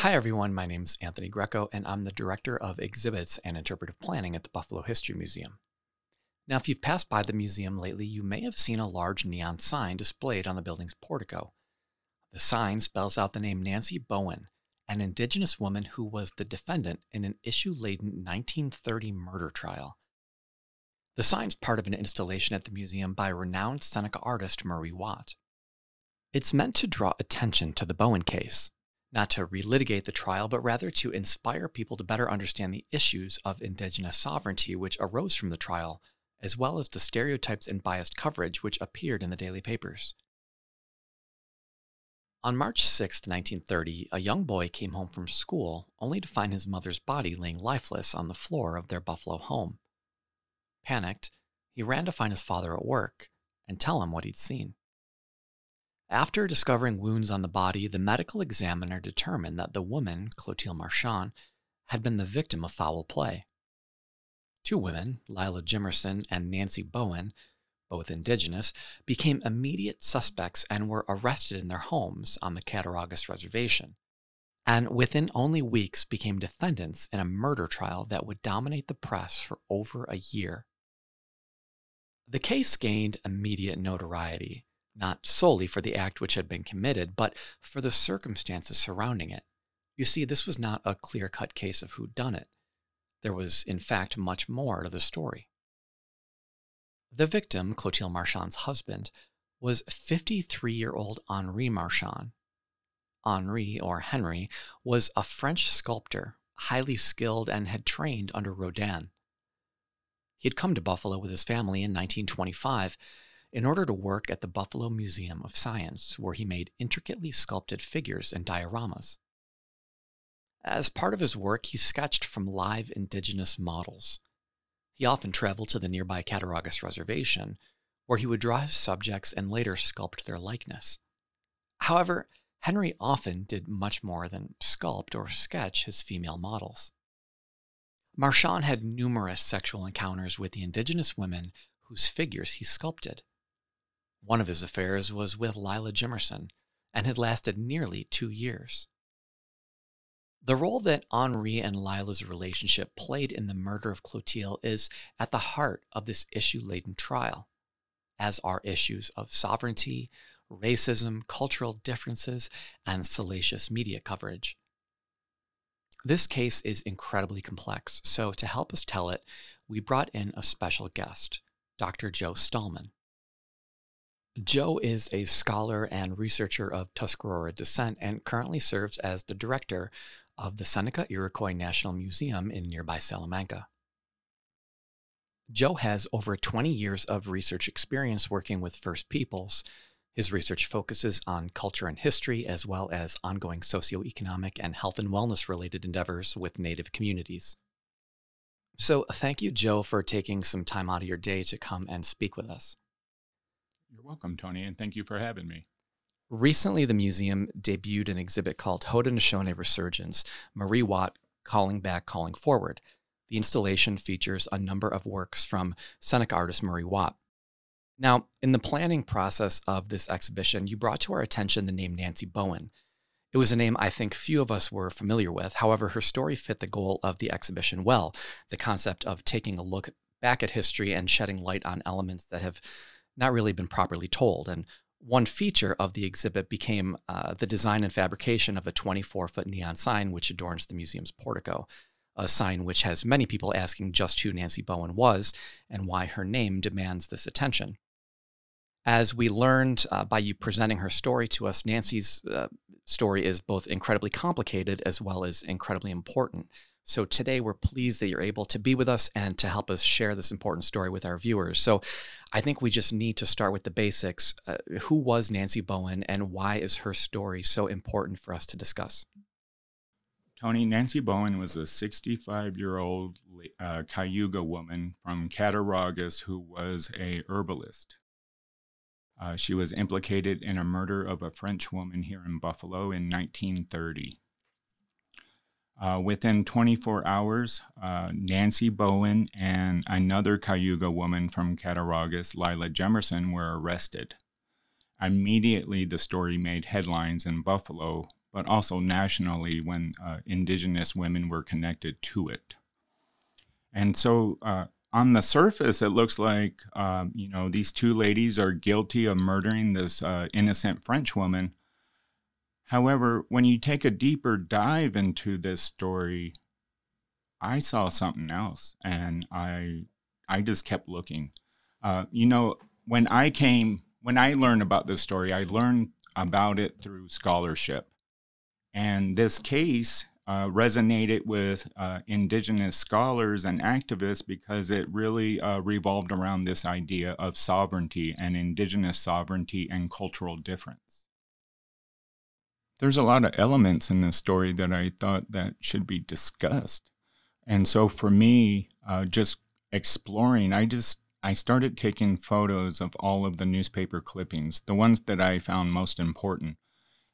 Hi, everyone. My name's Anthony Greco, and I'm the Director of Exhibits and Interpretive Planning at the Buffalo History Museum. Now, if you've passed by the museum lately, you may have seen a large neon sign displayed on the building's portico. The sign spells out the name Nancy Bowen, an Indigenous woman who was the defendant in an issue laden 1930 murder trial. The sign's part of an installation at the museum by renowned Seneca artist Marie Watt. It's meant to draw attention to the Bowen case, not to relitigate the trial, but rather to inspire people to better understand the issues of Indigenous sovereignty which arose from the trial, as well as the stereotypes and biased coverage which appeared in the daily papers. On March 6, 1930, a young boy came home from school only to find his mother's body laying lifeless on the floor of their Buffalo home. Panicked, he ran to find his father at work and tell him what he'd seen. After discovering wounds on the body, the medical examiner determined that the woman, Clotilde Marchand, had been the victim of foul play. Two women, Lila Jimerson and Nancy Bowen, both indigenous, became immediate suspects and were arrested in their homes on the Cattaraugus Reservation, and within only weeks became defendants in a murder trial that would dominate the press for over a year. The case gained immediate notoriety, not solely for the act which had been committed, but for the circumstances surrounding it. You see, this was not a clear cut case of who done it. There was, in fact, much more to the story. The victim, Clotilde Marchand's husband, was 53 year old Henri Marchand. Henri, or Henry, was a French sculptor, highly skilled, and had trained under Rodin. He had come to Buffalo with his family in 1925 in order to work at the Buffalo Museum of Science, where he made intricately sculpted figures and dioramas. As part of his work, he sketched from live indigenous models. He often traveled to the nearby Cattaraugus Reservation, where he would draw his subjects and later sculpt their likeness. However, Henry often did much more than sculpt or sketch his female models. Marchand had numerous sexual encounters with the indigenous women whose figures he sculpted. One of his affairs was with Lila Jimerson and had lasted nearly two years. The role that Henri and Lila's relationship played in the murder of Clotilde is at the heart of this issue laden trial, as are issues of sovereignty, racism, cultural differences, and salacious media coverage. This case is incredibly complex, so to help us tell it, we brought in a special guest, Dr. Joe Stahlman. Joe is a scholar and researcher of Tuscarora descent and currently serves as the director of the Seneca Iroquois National Museum in nearby Salamanca. Joe has over 20 years of research experience working with First Peoples. His research focuses on culture and history, as well as ongoing socioeconomic and health and wellness related endeavors with Native communities. So, thank you, Joe, for taking some time out of your day to come and speak with us. You're welcome, Tony, and thank you for having me. Recently, the museum debuted an exhibit called Haudenosaunee Resurgence Marie Watt Calling Back, Calling Forward. The installation features a number of works from Seneca artist Marie Watt. Now, in the planning process of this exhibition, you brought to our attention the name Nancy Bowen. It was a name I think few of us were familiar with. However, her story fit the goal of the exhibition well the concept of taking a look back at history and shedding light on elements that have not really been properly told. And one feature of the exhibit became uh, the design and fabrication of a 24 foot neon sign which adorns the museum's portico, a sign which has many people asking just who Nancy Bowen was and why her name demands this attention. As we learned uh, by you presenting her story to us, Nancy's uh, story is both incredibly complicated as well as incredibly important. So today we're pleased that you're able to be with us and to help us share this important story with our viewers. So I think we just need to start with the basics. Uh, who was Nancy Bowen and why is her story so important for us to discuss? Tony, Nancy Bowen was a 65 year old uh, Cayuga woman from Cattaraugus who was a herbalist. Uh, she was implicated in a murder of a French woman here in Buffalo in 1930. Uh, within 24 hours, uh, Nancy Bowen and another Cayuga woman from Cattaraugus, Lila Jimerson, were arrested. Immediately, the story made headlines in Buffalo but also nationally when uh, indigenous women were connected to it. And so uh, on the surface, it looks like, um, you know, these two ladies are guilty of murdering this uh, innocent French woman. However, when you take a deeper dive into this story, I saw something else, and I I just kept looking. Uh, you know, when I came, when I learned about this story, I learned about it through scholarship, and this case uh, resonated with uh, indigenous scholars and activists because it really uh, revolved around this idea of sovereignty and indigenous sovereignty and cultural difference. There's a lot of elements in this story that I thought that should be discussed. And so for me, uh, just exploring, I just I started taking photos of all of the newspaper clippings, the ones that I found most important.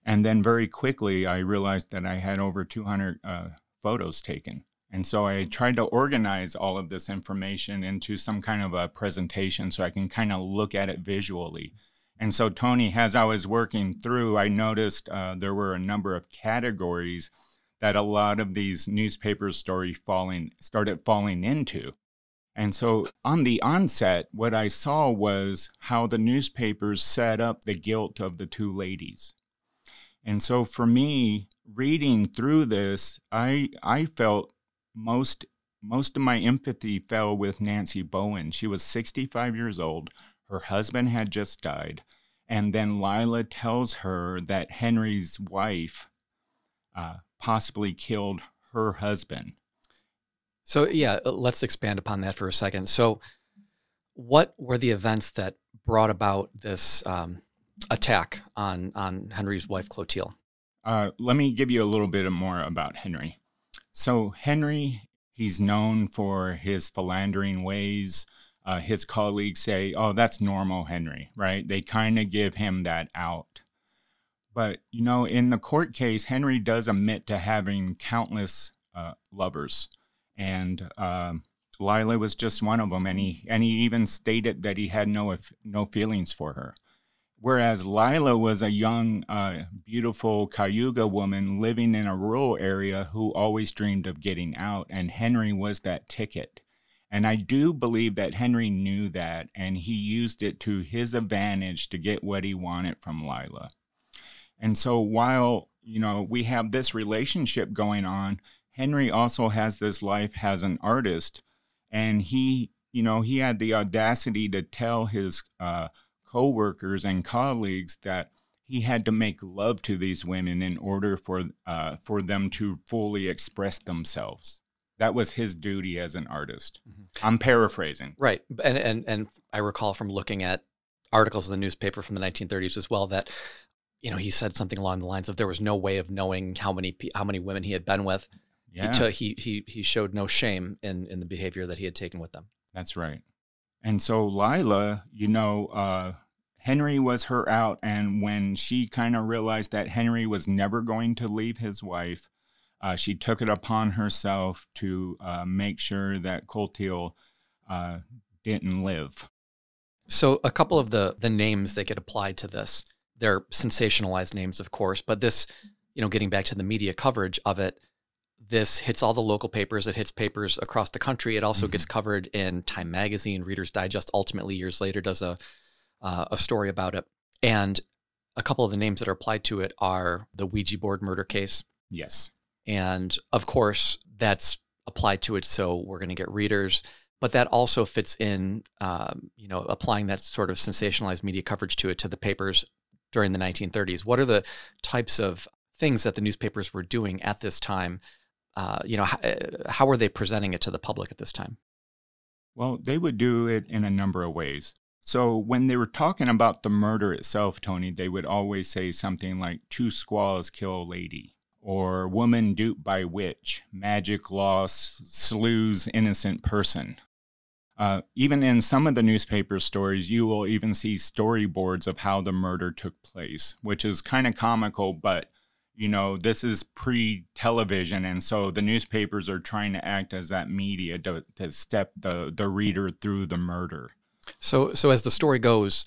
And then very quickly, I realized that I had over 200 uh, photos taken. And so I tried to organize all of this information into some kind of a presentation so I can kind of look at it visually. And so, Tony, as I was working through, I noticed uh, there were a number of categories that a lot of these newspaper story falling started falling into. And so on the onset, what I saw was how the newspapers set up the guilt of the two ladies. And so for me, reading through this, I I felt most most of my empathy fell with Nancy Bowen. She was 65 years old. Her husband had just died. And then Lila tells her that Henry's wife uh, possibly killed her husband. So, yeah, uh, let's expand upon that for a second. So, what were the events that brought about this um, attack on, on Henry's wife, Clotilde? Uh, let me give you a little bit more about Henry. So, Henry, he's known for his philandering ways. Uh, his colleagues say, oh, that's normal, Henry, right? They kind of give him that out. But, you know, in the court case, Henry does admit to having countless uh, lovers. And um, Lila was just one of them. And he, and he even stated that he had no, no feelings for her. Whereas Lila was a young, uh, beautiful Cayuga woman living in a rural area who always dreamed of getting out, and Henry was that ticket. And I do believe that Henry knew that, and he used it to his advantage to get what he wanted from Lila. And so while, you know, we have this relationship going on, Henry also has this life as an artist. And he, you know, he had the audacity to tell his uh, coworkers and colleagues that he had to make love to these women in order for uh, for them to fully express themselves. That was his duty as an artist. Mm-hmm. I'm paraphrasing. Right, and and and I recall from looking at articles in the newspaper from the 1930s as well that you know, he said something along the lines of there was no way of knowing how many how many women he had been with. Yeah. He, took, he he he showed no shame in in the behavior that he had taken with them. That's right. And so Lila, you know, uh, Henry was her out, and when she kind of realized that Henry was never going to leave his wife, uh, she took it upon herself to uh, make sure that Clotilde uh, didn't live. So, a couple of the the names that get applied to this they're sensationalized names, of course, but this, you know, getting back to the media coverage of it, this hits all the local papers. It hits papers across the country. It also mm-hmm. gets covered in Time Magazine, Reader's Digest. Ultimately, years later, does a uh, a story about it. And a couple of the names that are applied to it are the Ouija board murder case. Yes. And of course, that's applied to it. So we're going to get readers but that also fits in, um, you know, applying that sort of sensationalized media coverage to it to the papers during the 1930s? What are the types of things that the newspapers were doing at this time? Uh, you know, how, uh, how were they presenting it to the public at this time? Well, they would do it in a number of ways. So when they were talking about the murder itself, Tony, they would always say something like two squaws kill a lady or woman duped by witch, magic loss slews innocent person. Uh, even in some of the newspaper stories, you will even see storyboards of how the murder took place, which is kind of comical, but you know, this is pre television. And so the newspapers are trying to act as that media to, to step the, the reader through the murder. So, so as the story goes,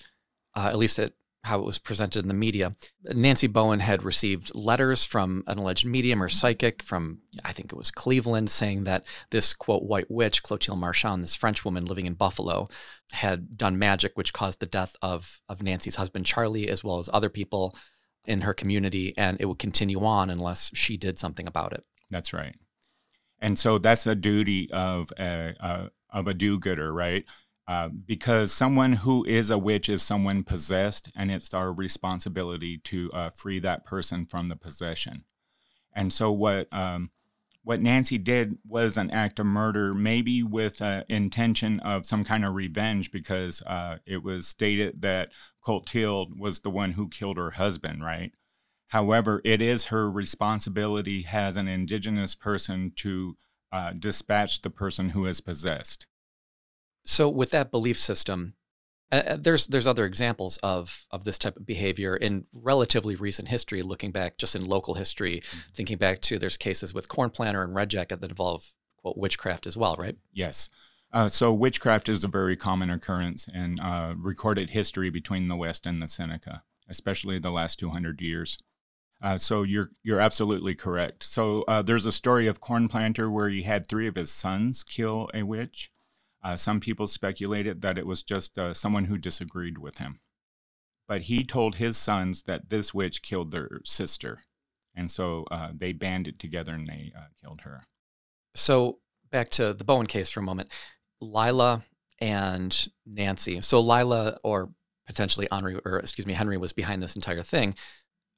uh, at least at how it was presented in the media. Nancy Bowen had received letters from an alleged medium or psychic from, I think it was Cleveland, saying that this, quote, white witch, Clotilde Marchand, this French woman living in Buffalo, had done magic which caused the death of, of Nancy's husband, Charlie, as well as other people in her community. And it would continue on unless she did something about it. That's right. And so that's the duty of a, uh, of a do gooder, right? Uh, because someone who is a witch is someone possessed, and it's our responsibility to uh, free that person from the possession. And so, what um, what Nancy did was an act of murder, maybe with uh, intention of some kind of revenge, because uh, it was stated that Clotilde was the one who killed her husband, right? However, it is her responsibility as an indigenous person to dispatch the person who is possessed. So with that belief system, uh, uh, there's there's other examples of of this type of behavior in relatively recent history. Looking back, just in local history, mm-hmm. thinking back to there's cases with Cornplanter and red jacket that involve quote witchcraft as well, right? Yes. Uh, so witchcraft is a very common occurrence in uh, recorded history between the West and the Seneca, especially the last 200 years. Uh, so you're you're absolutely correct. So uh, there's a story of Cornplanter where he had three of his sons kill a witch. Uh, some people speculated that it was just uh, someone who disagreed with him. But he told his sons that this witch killed their sister. And so uh, they banded together and they uh, killed her. So back to the Bowen case for a moment. Lila and Nancy. So Lila, or potentially Henry, or excuse me, Henry was behind this entire thing.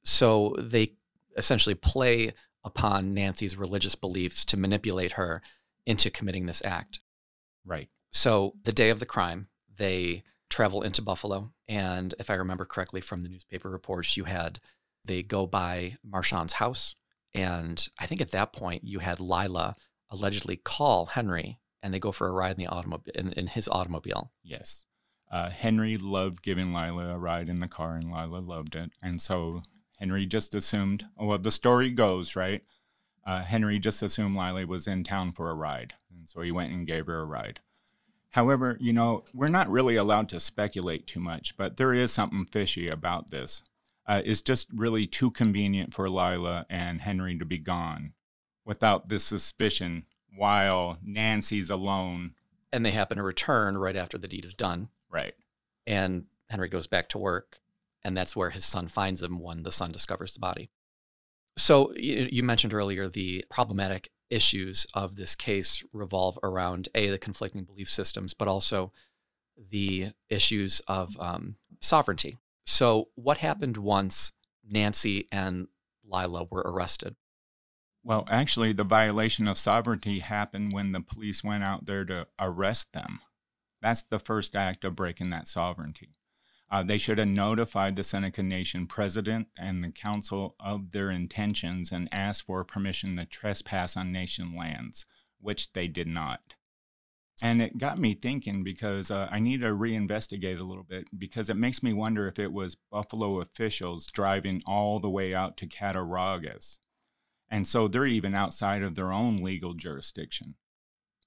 So they essentially play upon Nancy's religious beliefs to manipulate her into committing this act. Right. So the day of the crime, they travel into Buffalo. And if I remember correctly from the newspaper reports, you had they go by Marchand's house. And I think at that point you had Lila allegedly call Henry and they go for a ride in the automobile in, in his automobile. Yes. Uh, Henry loved giving Lila a ride in the car, and Lila loved it. And so Henry just assumed, well, the story goes, right? uh, Henry just assumed Lila was in town for a ride. And so he went and gave her a ride. However, you know, we're not really allowed to speculate too much, but there is something fishy about this. Uh, it's just really too convenient for Lila and Henry to be gone without this suspicion while Nancy's alone. And they happen to return right after the deed is done. Right. And Henry goes back to work, and that's where his son finds him when the son discovers the body. So you mentioned earlier the problematic issues of this case revolve around a the conflicting belief systems, but also the issues of um, sovereignty. So what happened once Nancy and Lila were arrested? Well, actually, the violation of sovereignty happened when the police went out there to arrest them. That's the first act of breaking that sovereignty. Uh, they should have notified the Seneca Nation president and the council of their intentions and asked for permission to trespass on nation lands, which they did not. And it got me thinking because uh, I need to reinvestigate a little bit because it makes me wonder if it was Buffalo officials driving all the way out to Cattaraugus. And so they're even outside of their own legal jurisdiction.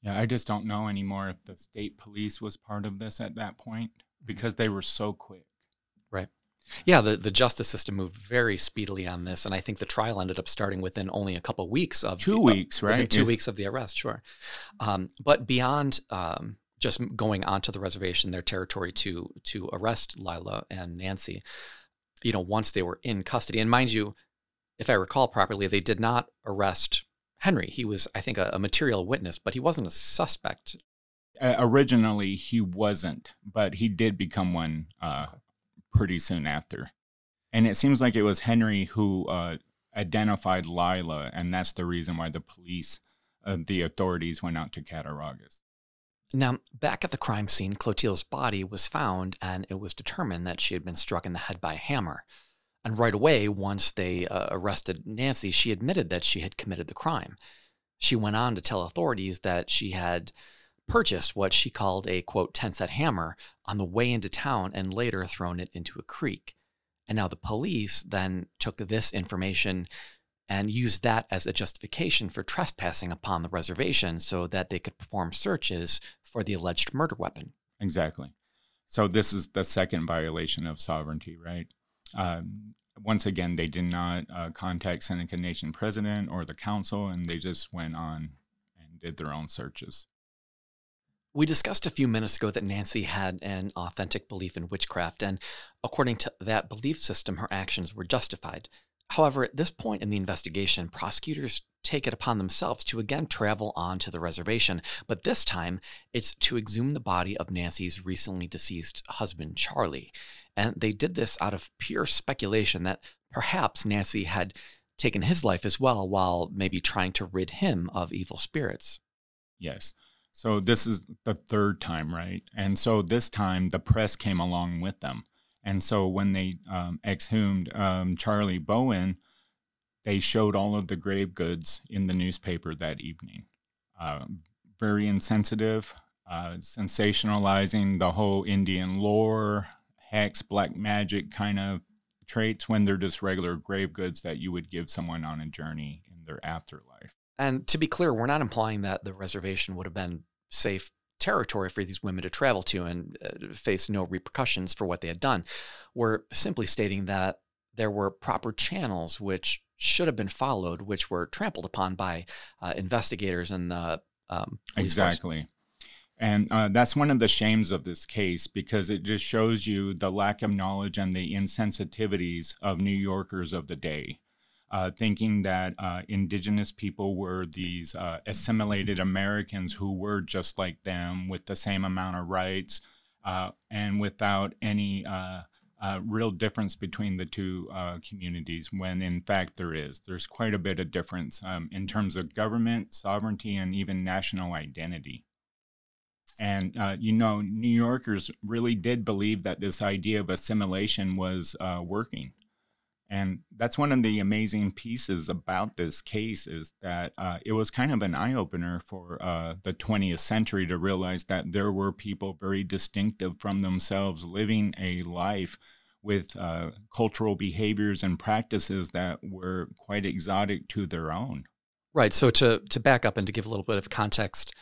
Yeah, I just don't know anymore if the state police was part of this at that point because they were so quick. Right. Yeah, the, the justice system moved very speedily on this, and I think the trial ended up starting within only a couple weeks of two the, weeks, uh, right? two weeks of the arrest, sure. Um, but beyond um, just going onto the reservation, their territory to to arrest Lila and Nancy, you know, once they were in custody, and mind you, if I recall properly, they did not arrest Henry. He was, I think, a, a material witness, but he wasn't a suspect uh, originally, he wasn't, but he did become one uh, pretty soon after. And it seems like it was Henry who uh, identified Lila, and that's the reason why the police, uh, the authorities, went out to Cattaraugus. Now, back at the crime scene, Clotilde's body was found, and it was determined that she had been struck in the head by a hammer. And right away, once they uh, arrested Nancy, she admitted that she had committed the crime. She went on to tell authorities that she had purchased what she called a quote 10 set hammer on the way into town and later thrown it into a creek. And now the police then took this information and used that as a justification for trespassing upon the reservation so that they could perform searches for the alleged murder weapon. Exactly. So this is the second violation of sovereignty, right? Um, once again, they did not uh, contact Seneca Nation president or the council, and they just went on and did their own searches. We discussed a few minutes ago that Nancy had an authentic belief in witchcraft, and according to that belief system, her actions were justified. However, at this point in the investigation, prosecutors take it upon themselves to again travel on to the reservation, but this time it's to exhume the body of Nancy's recently deceased husband, Charlie. And they did this out of pure speculation that perhaps Nancy had taken his life as well while maybe trying to rid him of evil spirits. Yes. So this is the third time, right? And so this time the press came along with them. And so when they um, exhumed um, Charlie Bowen, they showed all of the grave goods in the newspaper that evening. Uh, very insensitive, uh, sensationalizing the whole Indian lore, hex, black magic kind of traits when they're just regular grave goods that you would give someone on a journey in their afterlife. And to be clear, we're not implying that the reservation would have been safe territory for these women to travel to and uh, face no repercussions for what they had done. We're simply stating that there were proper channels which should have been followed, which were trampled upon by uh, investigators and the um, exactly. Force. And uh, that's one of the shames of this case because it just shows you the lack of knowledge and the insensitivities of New Yorkers of the day uh, thinking that uh, indigenous people were these uh, assimilated Americans who were just like them with the same amount of rights uh, and without any uh, uh, real difference between the two communities, when in fact there is. There's quite a bit of difference um, in terms of government, sovereignty, and even national identity. And, you know, New Yorkers really did believe that this idea of assimilation was working and that's one of the amazing pieces about this case is that uh, it was kind of an eye opener for uh, the 20th century to realize that there were people very distinctive from themselves living a life with uh, cultural behaviors and practices that were quite exotic to their own. Right. So to to back up and to give a little bit of context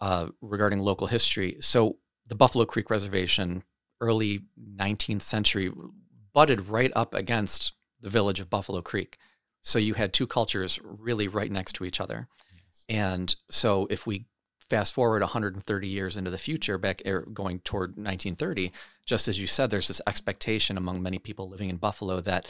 uh, regarding local history, so the Buffalo Creek Reservation, early 19th century, butted right up against the village of Buffalo Creek. So you had two cultures really right next to each other. Yes. And so if we fast forward 130 years into the future, back er, going toward 1930, just as you said, there's this expectation among many people living in Buffalo that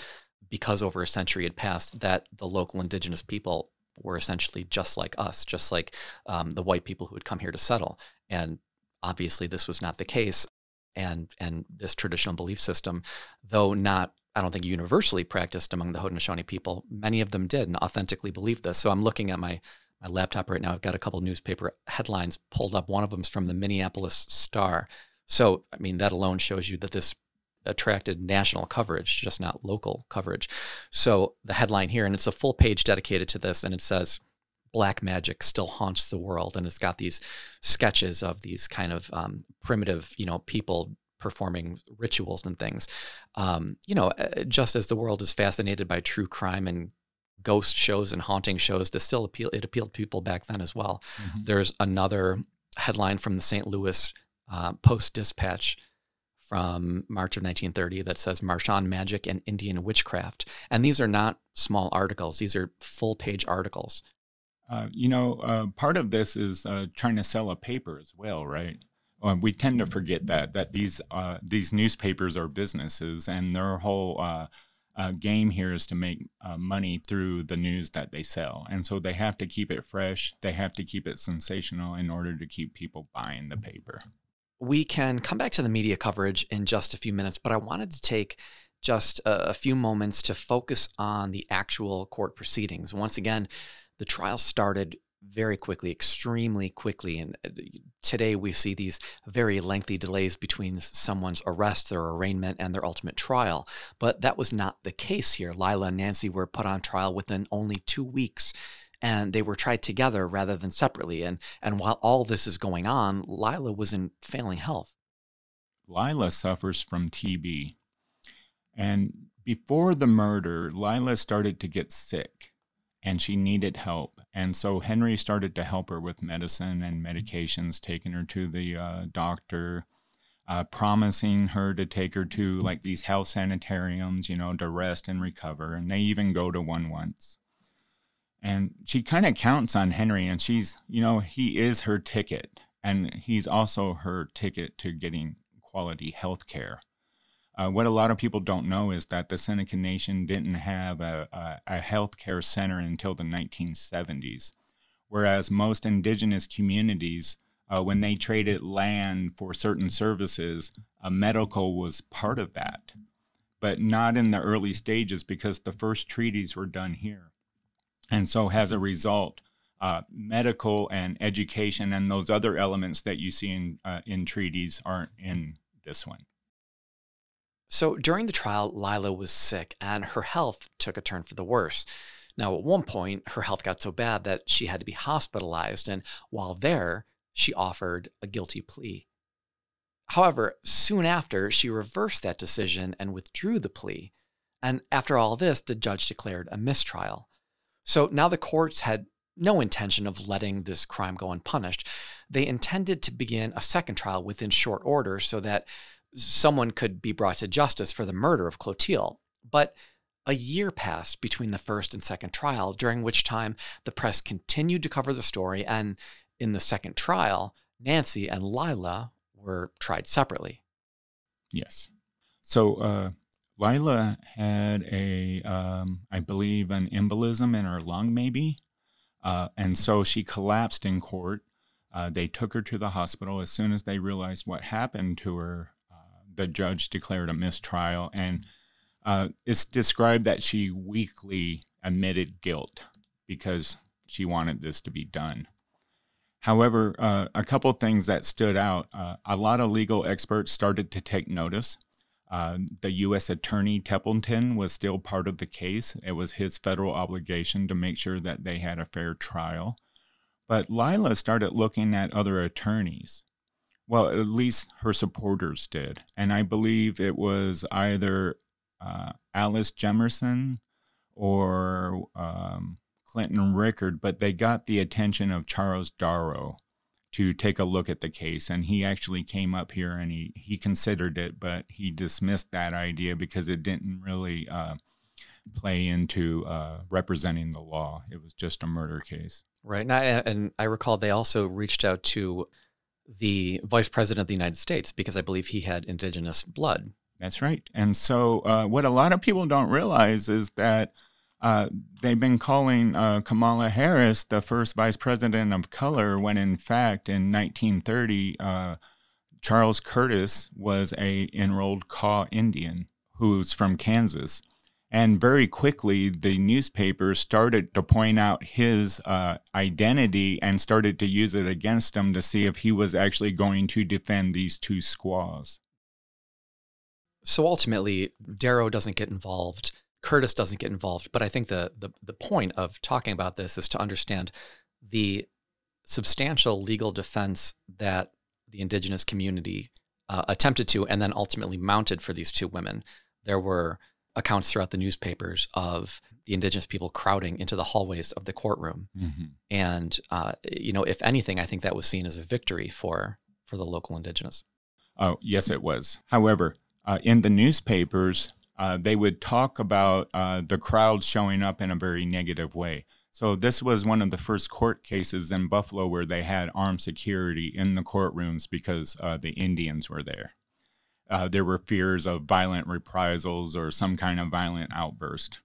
because over a century had passed, that the local indigenous people were essentially just like us, just like um, the white people who had come here to settle. And obviously, this was not the case. And and this traditional belief system, though not I don't think universally practiced among the Haudenosaunee people. Many of them did and authentically believed this. So I'm looking at my my laptop right now. I've got a couple newspaper headlines pulled up. One of them is from the Minneapolis Star. So I mean that alone shows you that this attracted national coverage, just not local coverage. So the headline here, and it's a full page dedicated to this, and it says black magic still haunts the world and it's got these sketches of these kind of um, primitive you know people performing rituals and things. Um, you know, uh, just as the world is fascinated by true crime and ghost shows and haunting shows, this still appeal it appealed to people back then as well. Mm-hmm. There's another headline from the St. Louis uh, Post Dispatch from March of 1930 that says Marchand Magic and Indian Witchcraft. And these are not small articles, these are full page articles. Uh, you know, uh, part of this is uh, trying to sell a paper as well, right? Uh, we tend to forget that that these uh, these newspapers are businesses, and their whole uh, uh game here is to make uh, money through the news that they sell, and so they have to keep it fresh. They have to keep it sensational in order to keep people buying the paper. We can come back to the media coverage in just a few minutes, but I wanted to take just a, a few moments to focus on the actual court proceedings. Once again, the trial started very quickly, extremely quickly. And uh, today we see these very lengthy delays between someone's arrest, their arraignment, and their ultimate trial. But that was not the case here. Lila and Nancy were put on trial within only two weeks. And they were tried together rather than separately. And, and while all this is going on, Lila was in failing health. Lila suffers from TB. And before the murder, Lila started to get sick and she needed help. And so Henry started to help her with medicine and medications, taking her to the uh, doctor. uh, promising her to take her to like these health sanitariums, you know, to rest and recover. And they even go to one once. And she kind of counts on Henry, and she's, you know, he is her ticket, and he's also her ticket to getting quality health care. Uh, what a lot of people don't know is that the Seneca Nation didn't have a, a, a healthcare center until the 1970s, whereas most indigenous communities, uh, when they traded land for certain services, uh, medical was part of that, but not in the early stages because the first treaties were done here. And so, as a result, uh, medical and education and those other elements that you see in, uh, in treaties aren't in this one. So during the trial, Lila was sick and her health took a turn for the worse. Now, at one point, her health got so bad that she had to be hospitalized, and while there, she offered a guilty plea. However, soon after, she reversed that decision and withdrew the plea. And after all this, the judge declared a mistrial. So now the courts had no intention of letting this crime go unpunished. They intended to begin a second trial within short order so that someone could be brought to justice for the murder of Clotilde. But a year passed between the first and second trial, during which time the press continued to cover the story. And in the second trial, Nancy and Lila were tried separately. Yes. So uh, Lila had a, um, I believe, an embolism in her lung, maybe. Uh, and so she collapsed in court. Uh, they took her to the hospital. As soon as they realized what happened to her, the judge declared a mistrial, and uh, it's described that she weakly admitted guilt because she wanted this to be done. However, uh, a couple things that stood out uh, a lot of legal experts started to take notice. Uh, the U.S. Attorney Templeton was still part of the case. It was his federal obligation to make sure that they had a fair trial. But Lila started looking at other attorneys. Well, at least her supporters did. And I believe it was either uh, Alice Jemison or um, Clinton Rickard, but they got the attention of Charles Darrow to take a look at the case. And he actually came up here and he, he considered it, but he dismissed that idea because it didn't really uh, play into uh, representing the law. It was just a murder case. Right. And I, and I recall they also reached out to the vice president of the United States because I believe he had indigenous blood. That's right. And so, uh, what a lot of people don't realize is that uh, they've been calling uh, Kamala Harris the first vice president of color, when in fact, in 1930, uh, Charles Curtis was a enrolled Kaw Indian who's from Kansas. And very quickly, the newspapers started to point out his uh, identity and started to use it against him to see if he was actually going to defend these two squaws. So ultimately, Darrow doesn't get involved. Curtis doesn't get involved. But I think the, the, the point of talking about this is to understand the substantial legal defense that the indigenous community uh, attempted to and then ultimately mounted for these two women. There were accounts throughout the newspapers of the indigenous people crowding into the hallways of the courtroom. Mm-hmm. And uh, you know, if anything, I think that was seen as a victory for for the local indigenous. Oh, yes, it was. However, uh, in the newspapers, uh, they would talk about uh, the crowds showing up in a very negative way. So this was one of the first court cases in Buffalo where they had armed security in the courtrooms because uh, the Indians were there uh, there were fears of violent reprisals or some kind of violent outburst.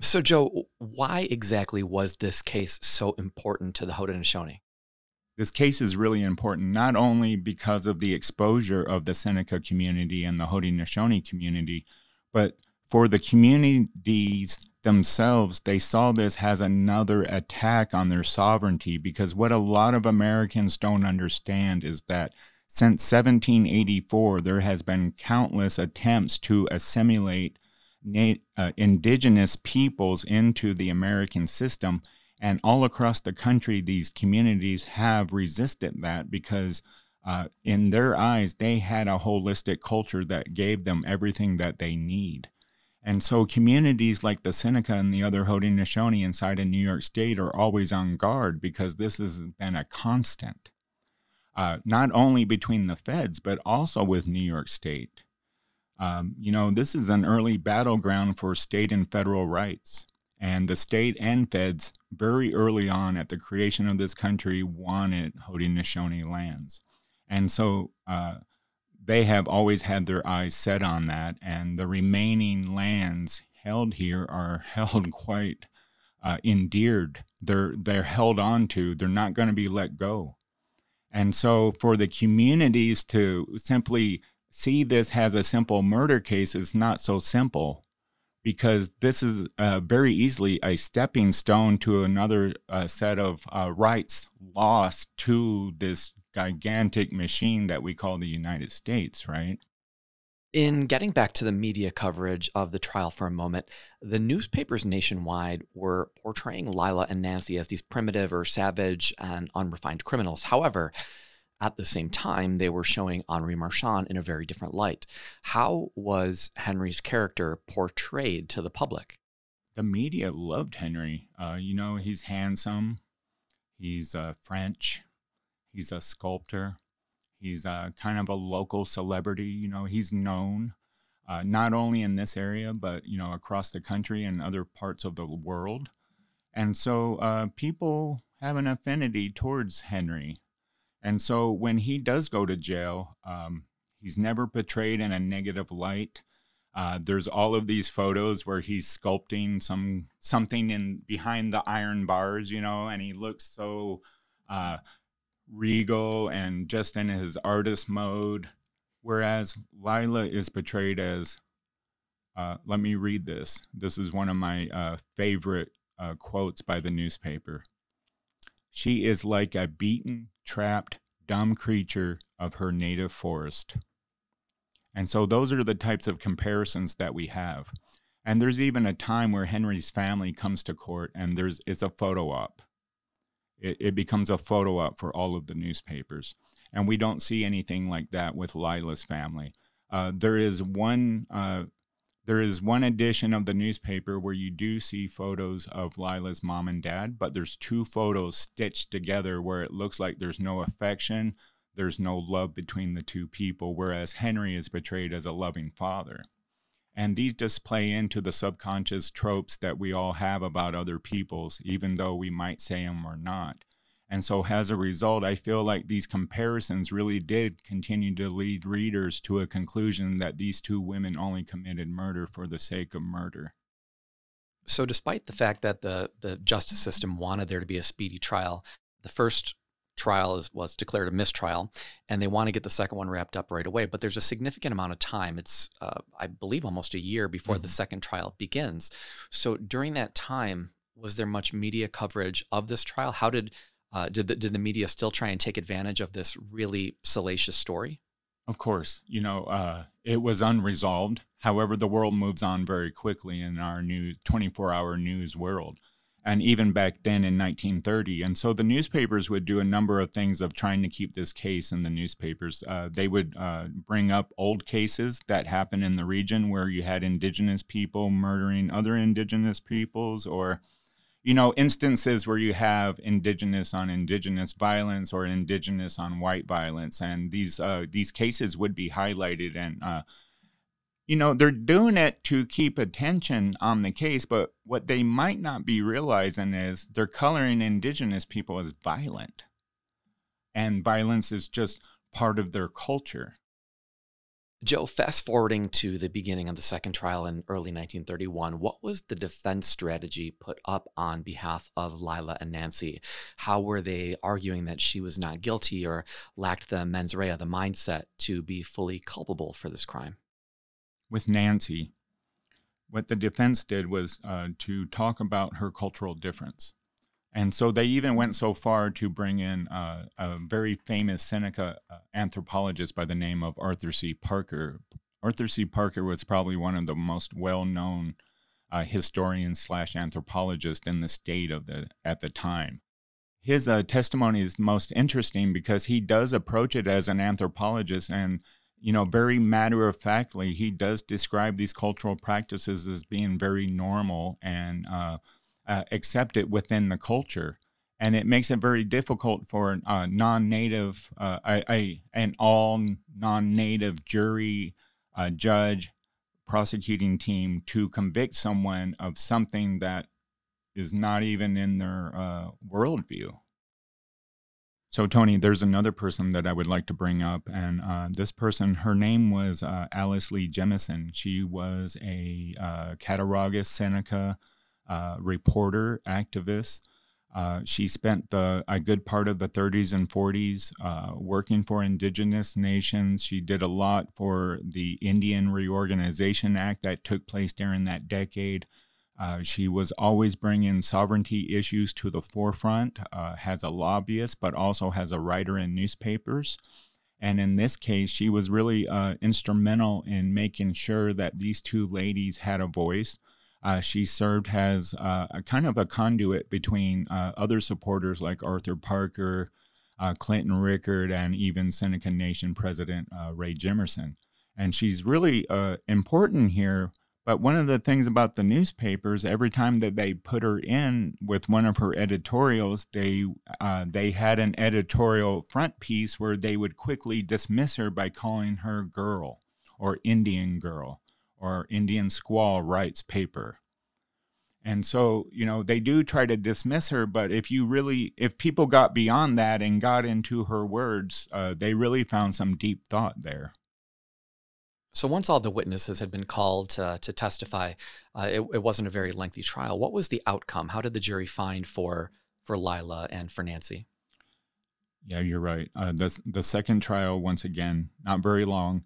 So, Joe, why exactly was this case so important to the Haudenosaunee? This case is really important not only because of the exposure of the Seneca community and the Haudenosaunee community, but for the communities themselves, they saw this as another attack on their sovereignty because what a lot of Americans don't understand is that since 1784, there has been countless attempts to assimilate na- uh, indigenous peoples into the American system. And all across the country, these communities have resisted that because, uh, in their eyes, they had a holistic culture that gave them everything that they need. And so, communities like the Seneca and the other Haudenosaunee inside of New York State are always on guard because this has been a constant. Uh, not only between the feds, but also with New York State. Um, you know, this is an early battleground for state and federal rights. And the state and feds, very early on at the creation of this country, wanted Haudenosaunee lands. And so uh, they have always had their eyes set on that. And the remaining lands held here are held quite uh, endeared. They're, they're held on to, they're not going to be let go. And so for the communities to simply see this as a simple murder case is not so simple because this is uh, very easily a stepping stone to another uh, set of uh, rights lost to this gigantic machine that we call the United States, right? In getting back to the media coverage of the trial for a moment, the newspapers nationwide were portraying Lila and Nancy as these primitive or savage and unrefined criminals. However, at the same time, they were showing Henri Marchand in a very different light. How was Henry's character portrayed to the public? The media loved Henry. Uh, you know, he's handsome, he's uh, French, he's a sculptor, he's uh, kind of a local celebrity. You know, he's known. Uh, not only in this area, but you know across the country and other parts of the world, and so uh, people have an affinity towards Henry. And so when he does go to jail, um, he's never portrayed in a negative light. Uh, there's all of these photos where he's sculpting some something in behind the iron bars, you know, and he looks so uh, regal and just in his artist mode. Whereas Lila is portrayed as, uh, let me read this. This is one of my uh, favorite uh, quotes by the newspaper. She is like a beaten, trapped, dumb creature of her native forest. And so those are the types of comparisons that we have. And there's even a time where Henry's family comes to court and there's it's a photo op. It, it becomes a photo op for all of the newspapers. And we don't see anything like that with Lila's family. Uh, there is one uh, there is one edition of the newspaper where you do see photos of Lila's mom and dad, but there's two photos stitched together where it looks like there's no affection, there's no love between the two people, whereas Henry is portrayed as a loving father. And these just play into the subconscious tropes that we all have about other peoples, even though we might say them or not. And so, as a result, I feel like these comparisons really did continue to lead readers to a conclusion that these two women only committed murder for the sake of murder. So, despite the fact that the, the justice system wanted there to be a speedy trial, the first trial is, was declared a mistrial, and they want to get the second one wrapped up right away. But there's a significant amount of time. It's, uh, I believe, almost a year before mm-hmm. the second trial begins. So, during that time, was there much media coverage of this trial? How did uh, did the, did the media still try and take advantage of this really salacious story? Of course, you know uh, it was unresolved. However, the world moves on very quickly in our new 24-hour news world, and even back then in 1930. And so the newspapers would do a number of things of trying to keep this case in the newspapers. Uh, they would uh, bring up old cases that happened in the region where you had indigenous people murdering other indigenous peoples, or you know, instances where you have indigenous on indigenous violence or indigenous on white violence, and these uh, these cases would be highlighted, and uh, you know, they're doing it to keep attention on the case, but what they might not be realizing is they're coloring indigenous people as violent, and violence is just part of their culture. Joe, fast forwarding to the beginning of the second trial in early 1931, what was the defense strategy put up on behalf of Lila and Nancy? How were they arguing that she was not guilty or lacked the mens rea, the mindset to be fully culpable for this crime? With Nancy, what the defense did was uh, to talk about her cultural difference. And so they even went so far to bring in uh, a very famous Seneca uh, anthropologist by the name of Arthur C. Parker. Arthur C. Parker was probably one of the most well-known uh, historians slash anthropologist in the state of the at the time. His uh, testimony is most interesting because he does approach it as an anthropologist and you know, very matter of factly, he does describe these cultural practices as being very normal and uh, uh, accept it within the culture. and it makes it very difficult for a non-native, uh, a, an all non-native jury, uh, judge, prosecuting team to convict someone of something that is not even in their uh, worldview. So, Tony, there's another person that I would like to bring up. And uh, this person, her name was uh, Alice Lee Jemison. She was a uh, Cattaraugus Seneca uh, reporter, activist. Uh, she spent the, a good part of the 30s and 40s uh, working for indigenous nations. She did a lot for the Indian Reorganization Act that took place during that decade. Uh, she was always bringing sovereignty issues to the forefront, uh, has a lobbyist, but also has a writer in newspapers. And in this case, she was really uh, instrumental in making sure that these two ladies had a voice. Uh, she served as uh, a kind of a conduit between other supporters like Arthur Parker, Clinton Rickard, and even Seneca Nation President Ray Jimerson. And she's really important here but one of the things about the newspapers, every time that they put her in with one of her editorials, they uh, they had an editorial front piece where they would quickly dismiss her by calling her girl or Indian girl or Indian squaw writes paper. And so, you know, they do try to dismiss her, but if you really, if people got beyond that and got into her words, uh, they really found some deep thought there. So once all the witnesses had been called to testify, uh, it, it, wasn't a very lengthy trial. What was the outcome? How did the jury find for for Lila and for Nancy? Yeah, you're right. Uh, the the second trial, once again, not very long,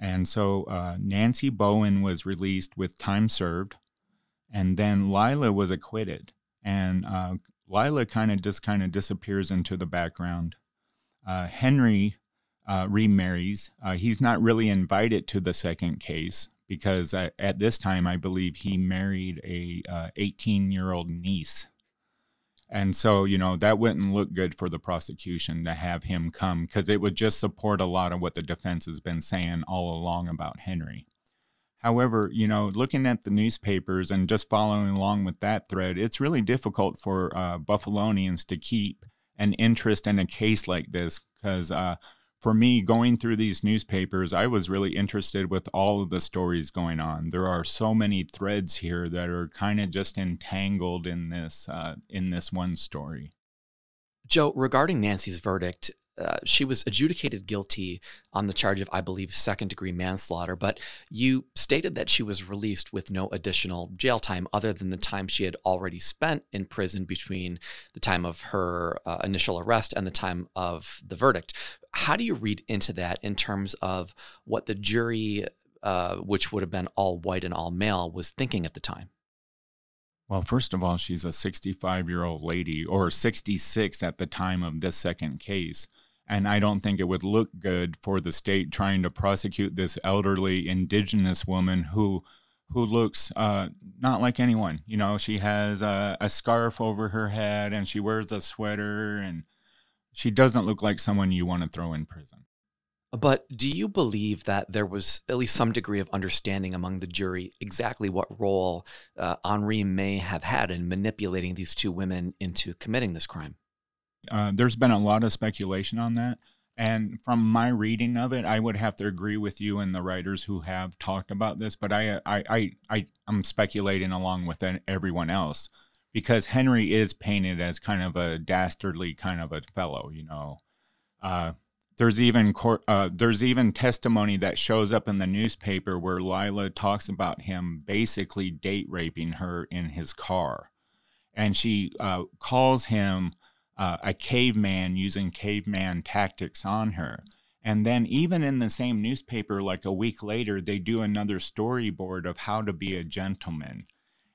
and so uh, Nancy Bowen was released with time served, and then Lila was acquitted, and uh, Lila kind of just kind of disappears into the background. Uh, Henry uh, remarries. Uh, he's not really invited to the second case because uh, at this time, I believe he married a 18 uh, year old niece. And so, you know, that wouldn't look good for the prosecution to have him come because it would just support a lot of what the defense has been saying all along about Henry. However, you know, looking at the newspapers and just following along with that thread, it's really difficult for uh, Buffalonians to keep an interest in a case like this because uh, for me, going through these newspapers, I was really interested with all of the stories going on. There are so many threads here that are kind of just entangled in this uh, in this one story. Joe, regarding Nancy's verdict, uh, she was adjudicated guilty on the charge of, I believe, second degree manslaughter, but you stated that she was released with no additional jail time other than the time she had already spent in prison between the time of her uh, initial arrest and the time of the verdict. How do you read into that in terms of what the jury, uh, which would have been all white and all male, was thinking at the time? Well, first of all, she's a 65 year old lady, or 66 at the time of this second case. And I don't think it would look good for the state trying to prosecute this elderly indigenous woman who who looks uh, not like anyone. You know, she has a, a scarf over her head and she wears a sweater and she doesn't look like someone you want to throw in prison. But do you believe that there was at least some degree of understanding among the jury exactly what role uh, Henry may have had in manipulating these two women into committing this crime? Uh, there's been a lot of speculation on that. And from my reading of it, I would have to agree with you and the writers who have talked about this. But I, I, I, I am speculating along with everyone else because Henry is painted as kind of a dastardly kind of a fellow, you know. Uh, there's even court, uh, there's even testimony that shows up in the newspaper where Lila talks about him basically date raping her in his car, and she uh, calls him uh, a caveman using caveman tactics on her. And then even in the same newspaper, like a week later, they do another storyboard of how to be a gentleman.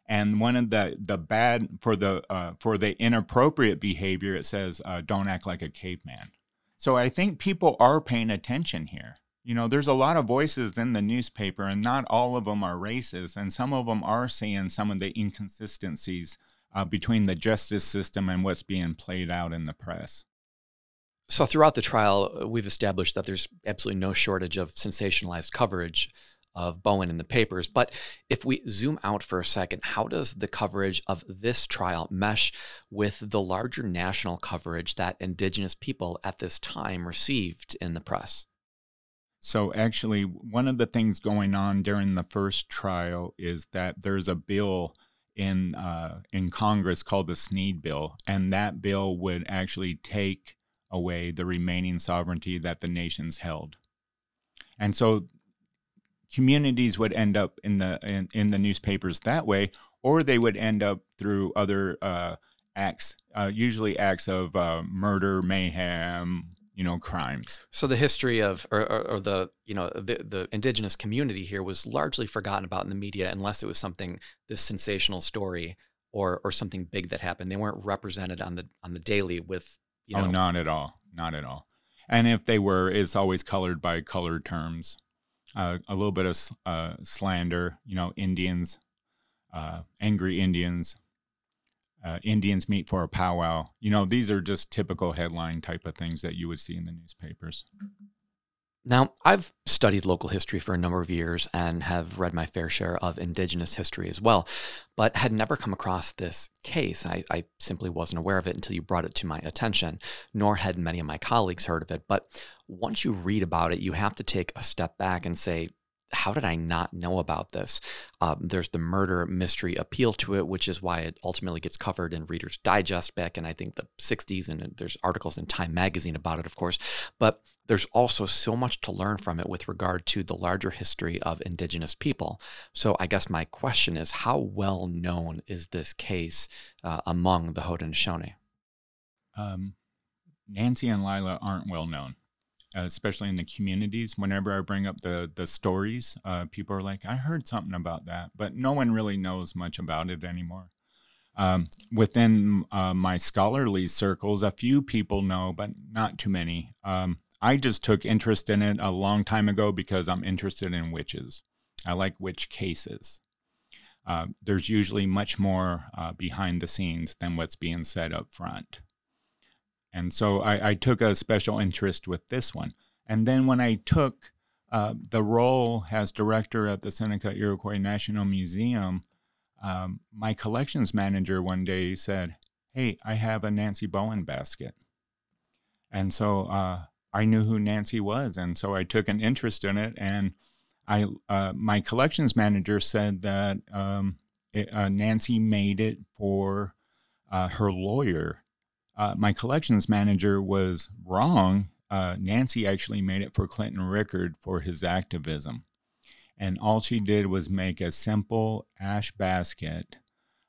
And one of the the bad for the uh, for the inappropriate behavior, it says, uh, "Don't act like a caveman." So I think people are paying attention here. You know, there's a lot of voices in the newspaper, and not all of them are racist, and some of them are seeing some of the inconsistencies uh, between the justice system and what's being played out in the press. So, throughout the trial, uh, we've established that there's absolutely no shortage of sensationalized coverage of Bowen in the papers. But if we zoom out for a second, how does the coverage of this trial mesh with the larger national coverage that Indigenous people at this time received in the press? So, actually, one of the things going on during the first trial is that there's a bill in uh, in Congress called the Sneed Bill, and that bill would actually take away the remaining sovereignty that the nations held. And so communities would end up in the in, in the newspapers that way, or they would end up through other uh, acts, uh, usually acts of uh, murder, mayhem, you know, crimes. So the history of, or, or, or, the, you know, the, the indigenous community here was largely forgotten about in the media, unless it was something this sensational story or or something big that happened. They weren't represented on the on the daily with, you oh, know. Oh, not at all, not at all. And if they were, it's always colored by colored terms uh, a little bit of uh, slander, you know, Indians, uh, angry Indians, uh, Indians meet for a powwow. You know, these are just typical headline type of things that you would see in the newspapers. Now, I've studied local history for a number of years and have read my fair share of Indigenous history as well, but had never come across this case. I, I, simply wasn't aware of it until you brought it to my attention, nor had many of my colleagues heard of it. But once you read about it, you have to take a step back and say, how did I not know about this? Um, there's the murder mystery appeal to it, which is why it ultimately gets covered in Reader's Digest back in, I think, the 60s. And there's articles in Time magazine about it, of course. But there's also so much to learn from it with regard to the larger history of Indigenous people. So I guess my question is how well known is this case uh, among the Haudenosaunee? Um, Nancy and Lila aren't well known especially in the communities. Whenever I bring up the the stories, uh, people are like, "I heard something about that," but no one really knows much about it anymore. Um, within uh, my scholarly circles, a few people know, but not too many. Um, I just took interest in it a long time ago because I'm interested in witches. I like witch cases. Uh, there's usually much more uh, behind the scenes than what's being said up front. And so I, I, took a special interest with this one. And then when I took uh, the role as director at the Seneca Iroquois National Museum, um, my collections manager one day said, Hey, I have a Nancy Bowen basket. And so uh, I knew who Nancy was. And so I took an interest in it. And I, uh, my collections manager said that um, it, uh, Nancy made it for uh, her lawyer uh, my collections manager was wrong. Uh, Nancy actually made it for Clinton Rickard for his activism. And all she did was make a simple ash basket,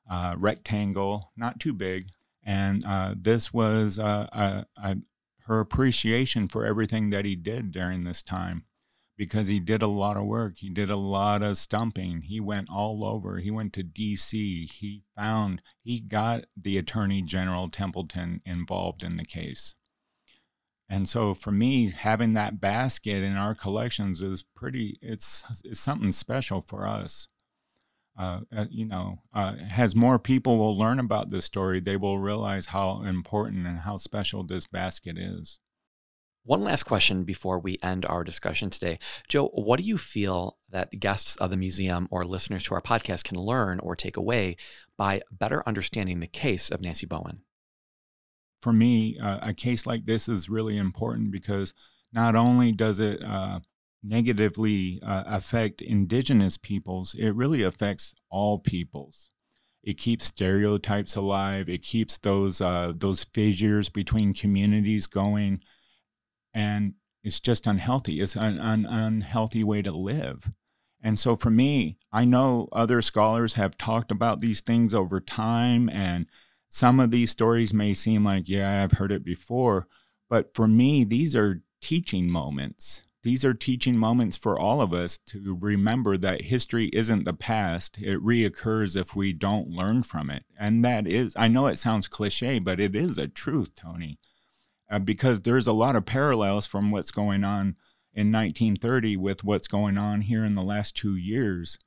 uh, rectangle, not too big. And uh, this was uh, her appreciation for everything that he did during this time because he did a lot of work. He did a lot of stumping. He went all over. He went to D.C. He found, he got the Attorney General Templeton involved in the case. And so for me, having that basket in our collections is pretty, it's, it's something special for us. Uh, uh, you know, uh, as more people will learn about this story, they will realize how important and how special this basket is. One last question before we end our discussion today. Joe, what do you feel that guests of the museum or listeners to our podcast can learn or take away by better understanding the case of Nancy Bowen? For me, uh, a case like this is really important because not only does it uh, negatively uh, affect indigenous peoples, it really affects all peoples. It keeps stereotypes alive. It keeps those uh, those fissures between communities going and it's just unhealthy. It's an, an unhealthy way to live. And so for me, I know other scholars have talked about these things over time, and some of these stories may seem like, yeah, I've heard it before. But for me, these are teaching moments. These are teaching moments for all of us to remember that history isn't the past. It reoccurs if we don't learn from it. And that is, I know it sounds cliche, but it is a truth, Tony uh, because there's a lot of parallels from what's going on in 1930 with what's going on here in the last two years.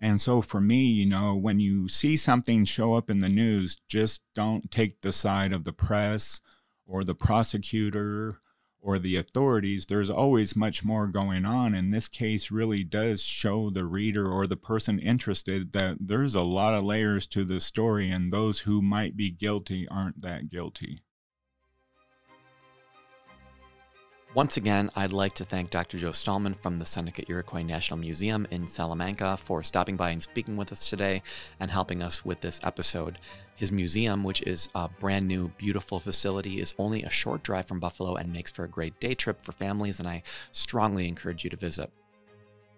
And so for me, you know, when you see something show up in the news, just don't take the side of the press or the prosecutor or the authorities, there's always much more going on. And this case really does show the reader or the person interested that there's a lot of layers to the story, and those who might be guilty aren't that guilty. Once again, I'd like to thank Dr. Joe Stahlman from the Seneca Iroquois National Museum in Salamanca for stopping by and speaking with us today and helping us with this episode. His museum, which is a brand new, beautiful facility, is only a short drive from Buffalo and makes for a great day trip for families, and I strongly encourage you to visit.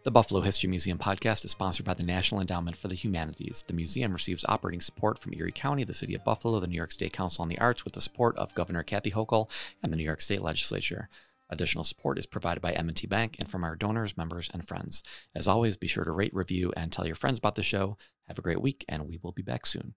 The Buffalo History Museum podcast is sponsored by the National Endowment for the Humanities. The museum receives operating support from Erie County, the City of Buffalo, the New York State Council on the Arts, with the support of Governor Kathy Hochul and the New York State Legislature. Additional support is provided by M&T Bank and from our donors, members, and friends. As always, be sure to rate, review, and tell your friends about the show. Have a great week, and we will be back soon.